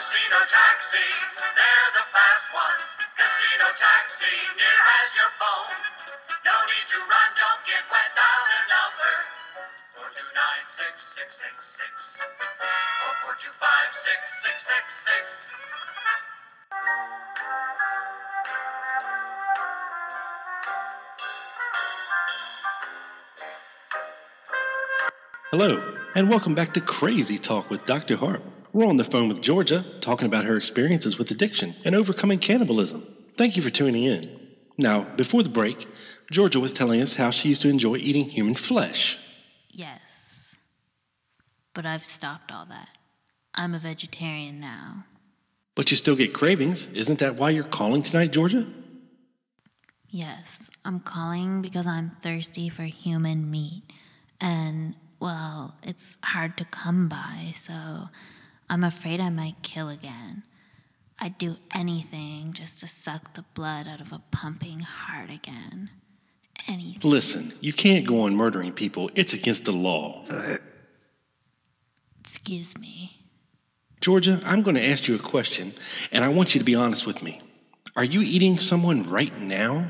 Casino Taxi, they're the fast ones. Casino Taxi, near as your phone. No need to run, don't get wet, dial their number. 429-6666 or 425-6666. Hello, and welcome back to Crazy Talk with Dr. Harp. We're on the phone with Georgia, talking about her experiences with addiction and overcoming cannibalism. Thank you for tuning in. Now, before the break, Georgia was telling us how she used to enjoy eating human flesh. Yes. But I've stopped all that. I'm a vegetarian now. But you still get cravings. Isn't that why you're calling tonight, Georgia? Yes, I'm calling because I'm thirsty for human meat. And, well, it's hard to come by, so I'm afraid I might kill again. I'd do anything just to suck the blood out of a pumping heart again. Anything. Listen, you can't go on murdering people. It's against the law. Excuse me. Georgia, I'm going to ask you a question, and I want you to be honest with me. Are you eating someone right now?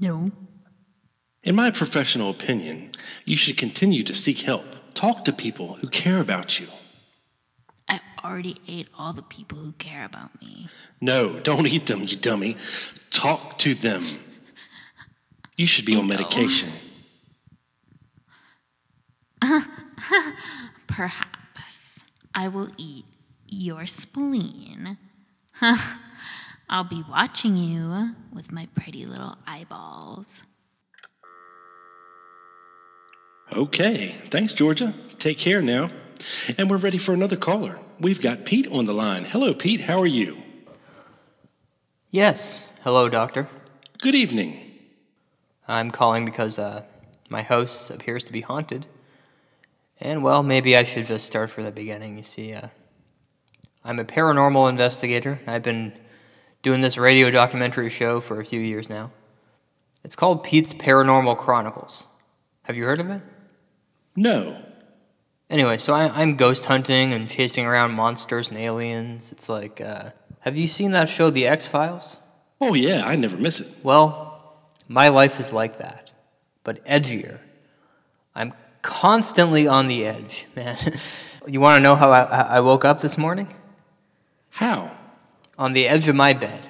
No. In my professional opinion, you should continue to seek help. Talk to people who care about you. I already ate all the people who care about me. No, don't eat them, you dummy. Talk to them. You should be on know. medication. Perhaps I will eat your spleen. I'll be watching you with my pretty little eyeballs. Okay, thanks, Georgia. Take care now. And we're ready for another caller. We've got Pete on the line. Hello, Pete. How are you? Yes. Hello, Doctor. Good evening. I'm calling because uh, my house appears to be haunted. And, well, maybe I should just start from the beginning. You see, uh, I'm a paranormal investigator. I've been doing this radio documentary show for a few years now. It's called Pete's Paranormal Chronicles. Have you heard of it? No. Anyway, so I, I'm ghost hunting and chasing around monsters and aliens. It's like, uh, have you seen that show, The X Files? Oh, yeah, I never miss it. Well, my life is like that, but edgier. I'm constantly on the edge, man. you want to know how I, I woke up this morning? How? On the edge of my bed.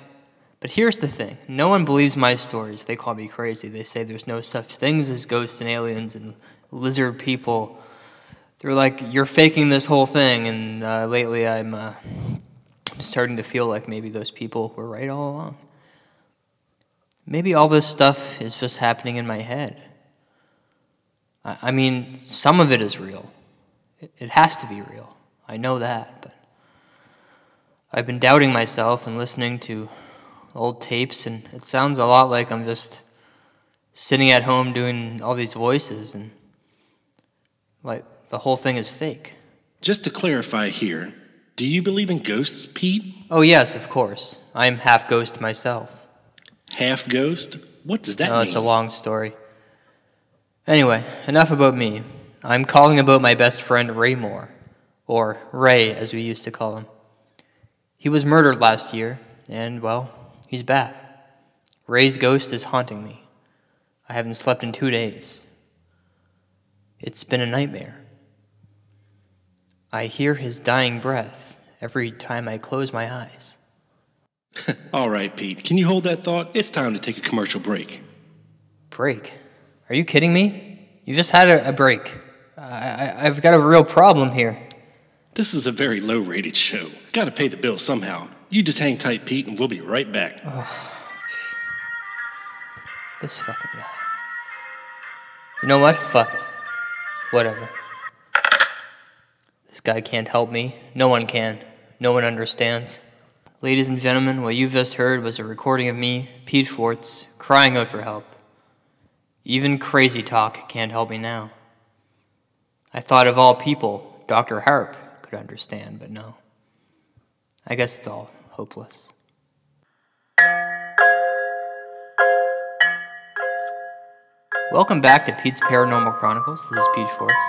But here's the thing no one believes my stories. They call me crazy. They say there's no such things as ghosts and aliens and lizard people. They're like, you're faking this whole thing. And uh, lately I'm uh, starting to feel like maybe those people were right all along. Maybe all this stuff is just happening in my head. I, mean, some of it is real. It, it has to be real. I know that, but I've been doubting myself and listening to old tapes, and it sounds a lot like I'm just sitting at home doing all these voices, and like the whole thing is fake. Just to clarify here, do you believe in ghosts, Pete? Oh, yes, of course. I'm half ghost myself. Half ghost? What does that No, mean? Oh, it's a long story. Anyway, enough about me. I'm calling about my best friend Ray Moore, or Ray as we used to call him. He was murdered last year, and well, he's back. Ray's ghost is haunting me. I haven't slept in two days. It's been a nightmare. I hear his dying breath every time I close my eyes. All right, Pete. Can you hold that thought? It's time to take a commercial break. Break? Are you kidding me? You just had a, a break. I, I, I've got a real problem here. This is a very low rated show. Gotta pay the bill somehow. You just hang tight, Pete, and we'll be right back. This fucking guy. You know what? Fuck it. Whatever. This guy can't help me. No one can. No one understands. Ladies and gentlemen, what you've just heard was a recording of me, Pete Schwartz, crying out for help. Even crazy talk can't help me now. I thought of all people, Dr. Harp could understand, but no. I guess it's all hopeless. Welcome back to Pete's Paranormal Chronicles. This is Pete Schwartz.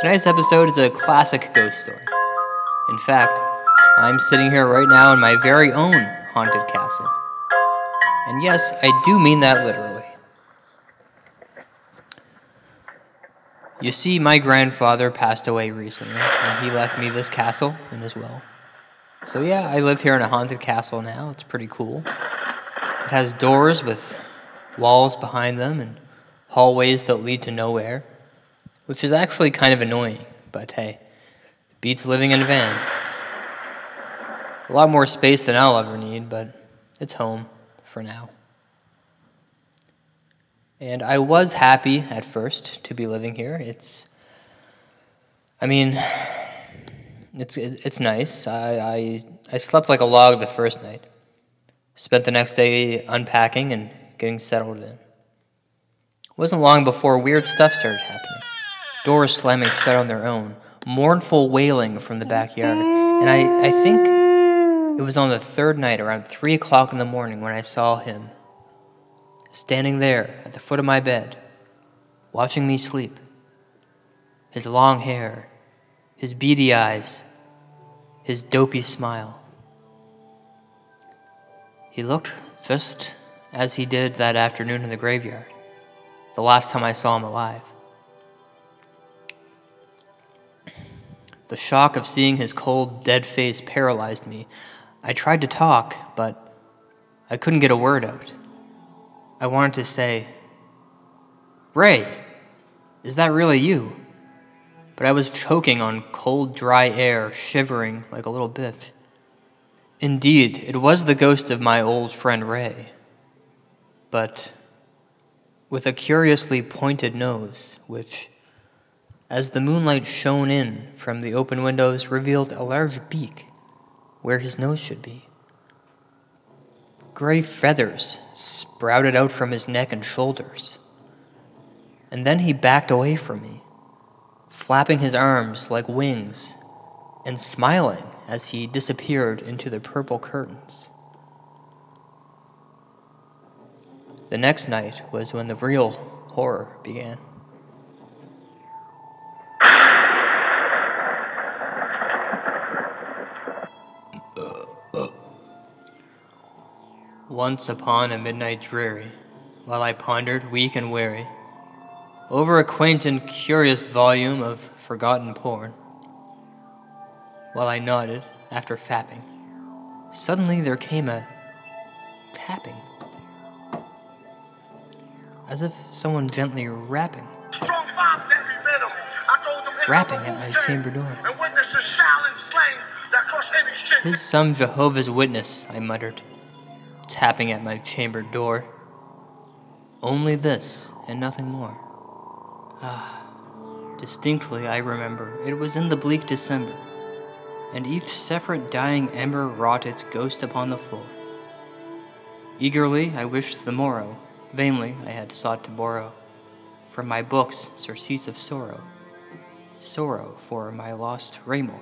Tonight's episode is a classic ghost story. In fact, I'm sitting here right now in my very own haunted castle. And yes, I do mean that literally. You see, my grandfather passed away recently, and he left me this castle and this well. So, yeah, I live here in a haunted castle now. It's pretty cool. It has doors with walls behind them and hallways that lead to nowhere, which is actually kind of annoying, but hey, beats living in a van. A lot more space than I'll ever need, but it's home for now. And I was happy at first to be living here. It's, I mean, it's it's nice. I, I I slept like a log the first night. Spent the next day unpacking and getting settled in. It wasn't long before weird stuff started happening. Doors slamming shut on their own, mournful wailing from the backyard, and I, I think it was on the third night around three o'clock in the morning when I saw him standing there at the foot of my bed, watching me sleep. His long hair, his beady eyes, his dopey smile. He looked just as he did that afternoon in the graveyard, the last time I saw him alive. The shock of seeing his cold, dead face paralyzed me. I tried to talk, but I couldn't get a word out. I wanted to say, Ray, is that really you? But I was choking on cold, dry air, shivering like a little bitch. Indeed, it was the ghost of my old friend Ray, but with a curiously pointed nose, which, as the moonlight shone in from the open windows, revealed a large beak where his nose should be. Gray feathers sprouted out from his neck and shoulders. And then he backed away from me, flapping his arms like wings and smiling as he disappeared into the purple curtains. The next night was when the real horror began. Once upon a midnight dreary, while I pondered, weak and weary, over a quaint and curious volume of forgotten porn, while I nodded after fapping, suddenly there came a tapping, as if someone gently rapping, Strong five that we met 'em. I told them in rapping at my chamber door. And witnesses shall and slain that any shit. Some Jehovah's Witness, I muttered, tapping at my chamber door. Only this and nothing more. Ah, distinctly I remember it was in the bleak December, and each separate dying ember wrought its ghost upon the floor. Eagerly I wished the morrow, vainly I had sought to borrow from my books surcease of sorrow, sorrow for my lost Raymore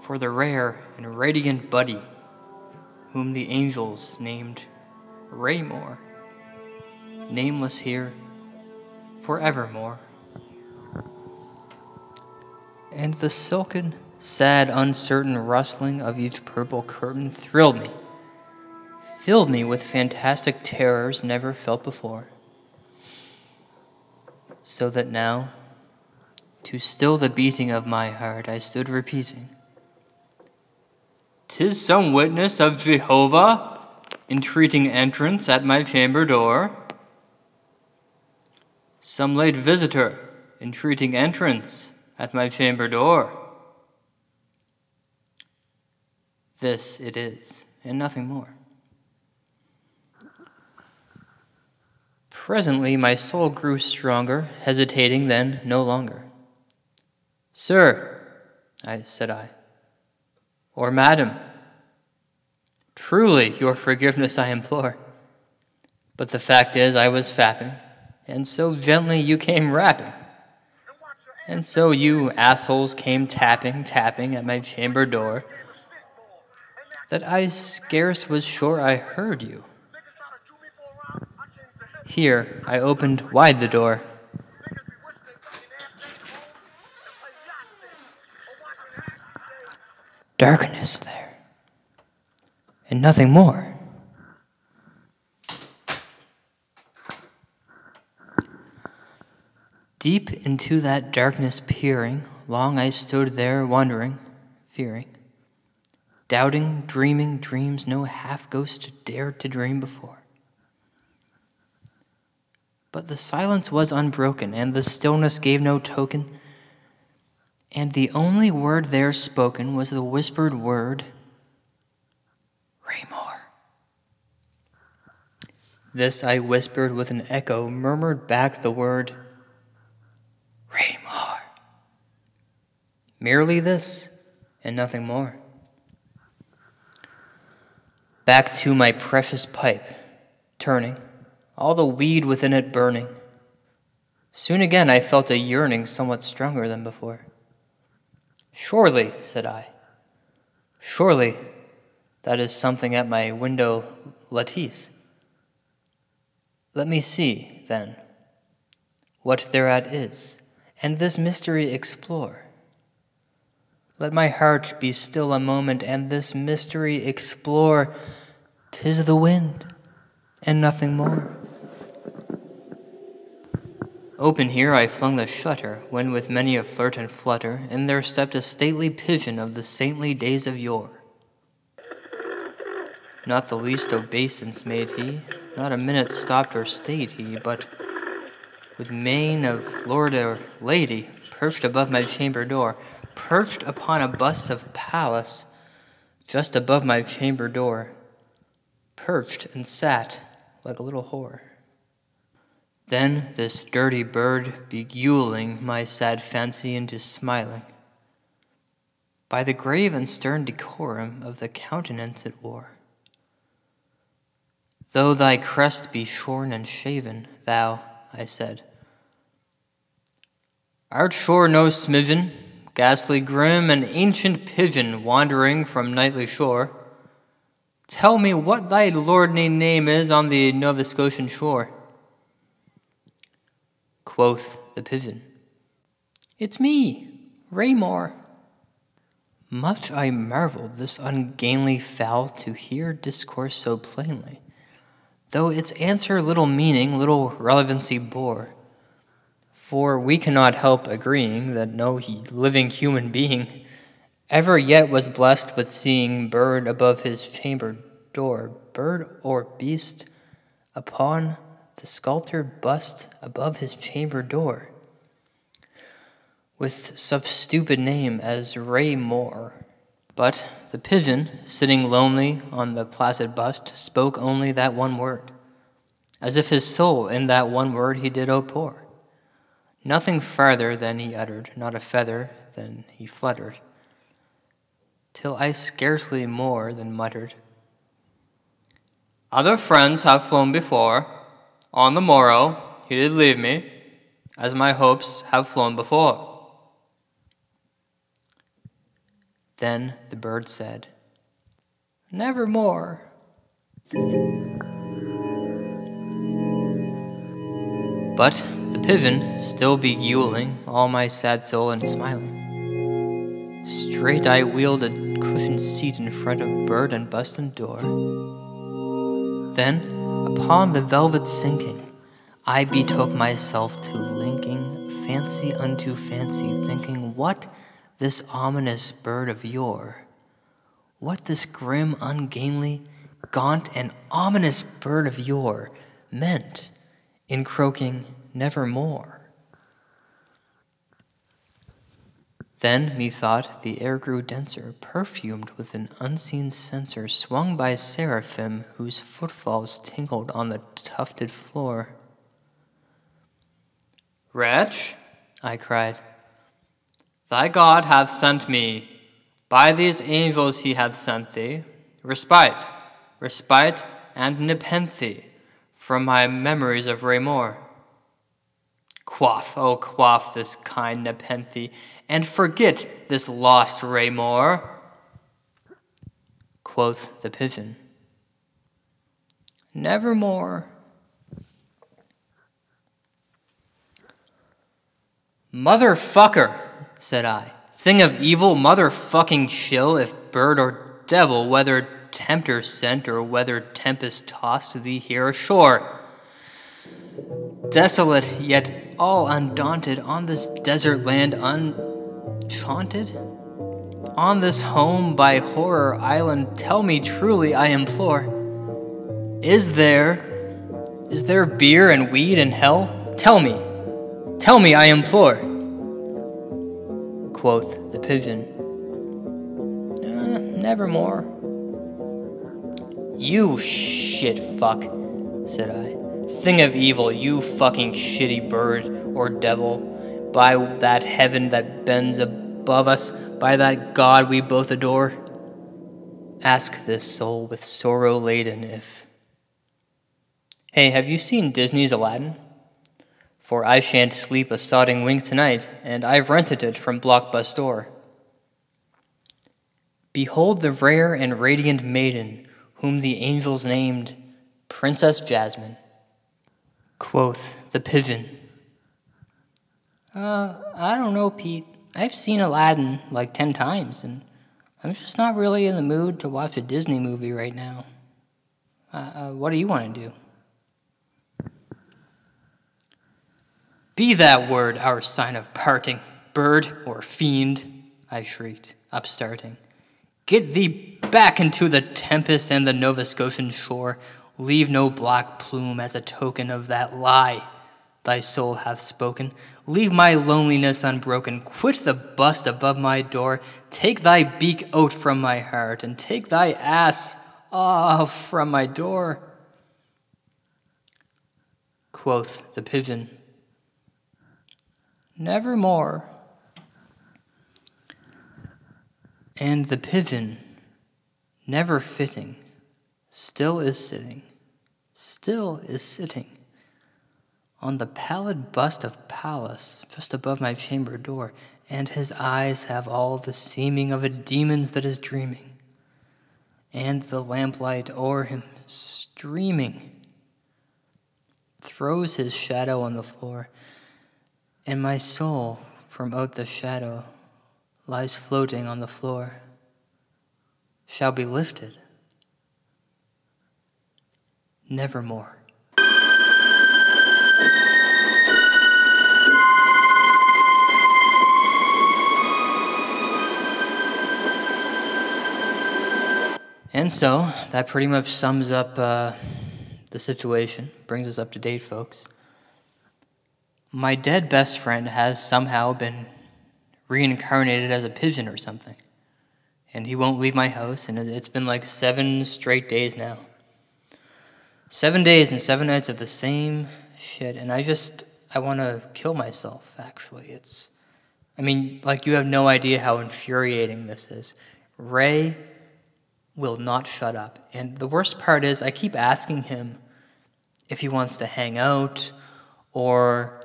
for the rare and radiant buddy whom the angels named Raymore, nameless here forevermore. And the silken, sad, uncertain rustling of each purple curtain thrilled me, filled me with fantastic terrors never felt before. So that now, to still the beating of my heart, I stood repeating. Tis some witness of Jehovah entreating entrance at my chamber door. Some late visitor entreating entrance at my chamber door. This it is, and nothing more. Presently, my soul grew stronger, hesitating then no longer. Sir, I said I, or madam, truly your forgiveness I implore. But the fact is, I was fapping, and so gently you came rapping. And so you assholes came tapping, tapping at my chamber door, that I scarce was sure I heard you. Here, I opened wide the door. Darkness there, and nothing more. Deep into that darkness peering, long I stood there wondering, fearing, doubting, dreaming dreams no half ghost dared to dream before. But the silence was unbroken, and the stillness gave no token, and the only word there spoken was the whispered word, Raymore. This I whispered with an echo, murmured back the word, Raymore. Merely this, and nothing more. Back to my precious pipe, turning, all the weed within it burning. Soon again I felt a yearning somewhat stronger than before. Surely, said I, surely that is something at my window lattice. Let me see, then, what thereat is and this mystery explore. Let my heart be still a moment and this mystery explore. Tis the wind and nothing more. Open here I flung the shutter, when with many a flirt and flutter, in there stepped a stately pigeon of the saintly days of yore. Not the least obeisance made he, not a minute stopped or stayed he, but with mane of lord or lady, perched above my chamber door, perched upon a bust of Pallas, just above my chamber door, perched and sat like a little whore. Then this dirty bird beguiling my sad fancy into smiling, by the grave and stern decorum of the countenance it wore. Though thy crest be shorn and shaven, thou, I said, Art sure no smidgen, ghastly grim, an ancient pigeon wandering from nightly shore. Tell me what thy lordly name is on the Nova Scotian shore. Quoth the pigeon, It's me, Raymore. Much I marveled this ungainly fowl to hear discourse so plainly, though its answer little meaning, little relevancy bore. For we cannot help agreeing that no living human being ever yet was blessed with seeing bird above his chamber door, bird or beast upon the sculptured bust above his chamber door, with such stupid name as Ray Moore. But the pigeon, sitting lonely on the placid bust, spoke only that one word, as if his soul in that one word he did outpour. Nothing farther than he uttered, not a feather than he fluttered, till I scarcely more than muttered. Other friends have flown before. On the morrow he did leave me, as my hopes have flown before. Then the bird said, Nevermore. But the pigeon, still beguiling all my sad soul and smiling, straight I wheeled a cushioned seat in front of bird and bust and door. Then, upon the velvet sinking, I betook myself to linking fancy unto fancy, thinking what this ominous bird of yore, what this grim, ungainly, gaunt, and ominous bird of yore meant in croaking nevermore. Then, methought, the air grew denser, perfumed with an unseen censer, swung by seraphim whose footfalls tinkled on the tufted floor. Wretch, I cried, Thy God hath sent me, by these angels he hath sent thee, respite, respite, and nepenthe from my memories of Raymore. Quaff, oh, quaff this kind nepenthe, and forget this lost Raymore. Quoth the pigeon, Nevermore. Motherfucker! Said I. Thing of evil, motherfucking chill, if bird or devil, whether tempter sent or whether tempest tossed thee here ashore. Desolate, yet all undaunted, on this desert land unchanted? On this home by horror island, tell me truly, I implore. Is there, is there beer and weed in hell? Tell me, tell me, I implore. Quoth the pigeon, uh, nevermore. You shit fuck, said I. Thing of evil, you fucking shitty bird or devil, by that heaven that bends above us, by that God we both adore. Ask this soul with sorrow laden if. Hey, have you seen Disney's Aladdin? For I shan't sleep a sodding wink tonight, and I've rented it from Blockbuster. Behold the rare and radiant maiden, whom the angels named Princess Jasmine. Quoth the pigeon. Uh, I don't know, Pete. I've seen Aladdin like ten times, and I'm just not really in the mood to watch a Disney movie right now. Uh, uh, what do you want to do? Be that word our sign of parting, bird or fiend, I shrieked, upstarting. Get thee back into the tempest and the Nova Scotian shore. Leave no black plume as a token of that lie thy soul hath spoken. Leave my loneliness unbroken. Quit the bust above my door. Take thy beak out from my heart, and take thy ass off from my door. Quoth the pigeon, Nevermore. And the pigeon, never fitting, still is sitting, still is sitting on the pallid bust of Pallas just above my chamber door, and his eyes have all the seeming of a demon's that is dreaming, and the lamplight o'er him streaming throws his shadow on the floor, and my soul from out the shadow lies floating on the floor, shall be lifted nevermore. And so that pretty much sums up uh, the situation, brings us up to date, folks. My dead best friend has somehow been reincarnated as a pigeon or something. And he won't leave my house, and it's been like seven straight days now. Seven days and seven nights of the same shit, and I just, I want to kill myself, actually. It's, I mean, like, you have no idea how infuriating this is. Ray will not shut up. And the worst part is, I keep asking him if he wants to hang out or,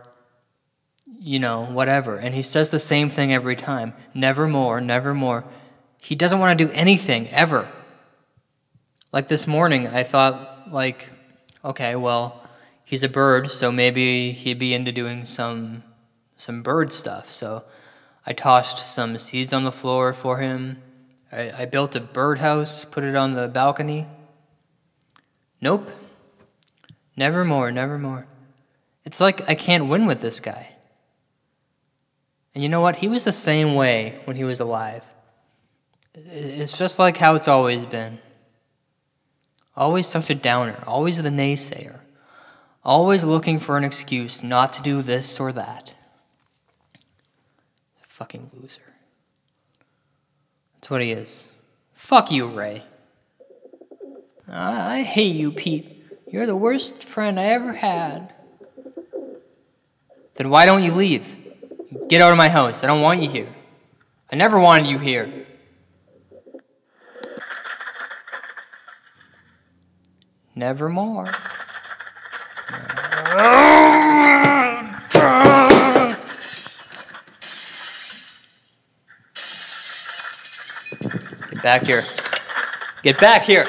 you know, whatever. And he says the same thing every time never more, never more. He doesn't want to do anything ever. Like this morning, I thought, like, okay, well, he's a bird, so maybe he'd be into doing some some bird stuff. So I tossed some seeds on the floor for him I, I built a birdhouse, put it on the balcony. Nope. Never more, never more. It's like I can't win with this guy. And you know what? He was the same way when he was alive. It's just like how it's always been. Always such a downer, always the naysayer, always looking for an excuse not to do this or that. Fucking loser. That's what he is. Fuck you, Ray. I hate you, Pete. You're the worst friend I ever had. Then why don't you leave? Get out of my house. I don't want you here. I never wanted you here. Nevermore. Get back here. Get back here.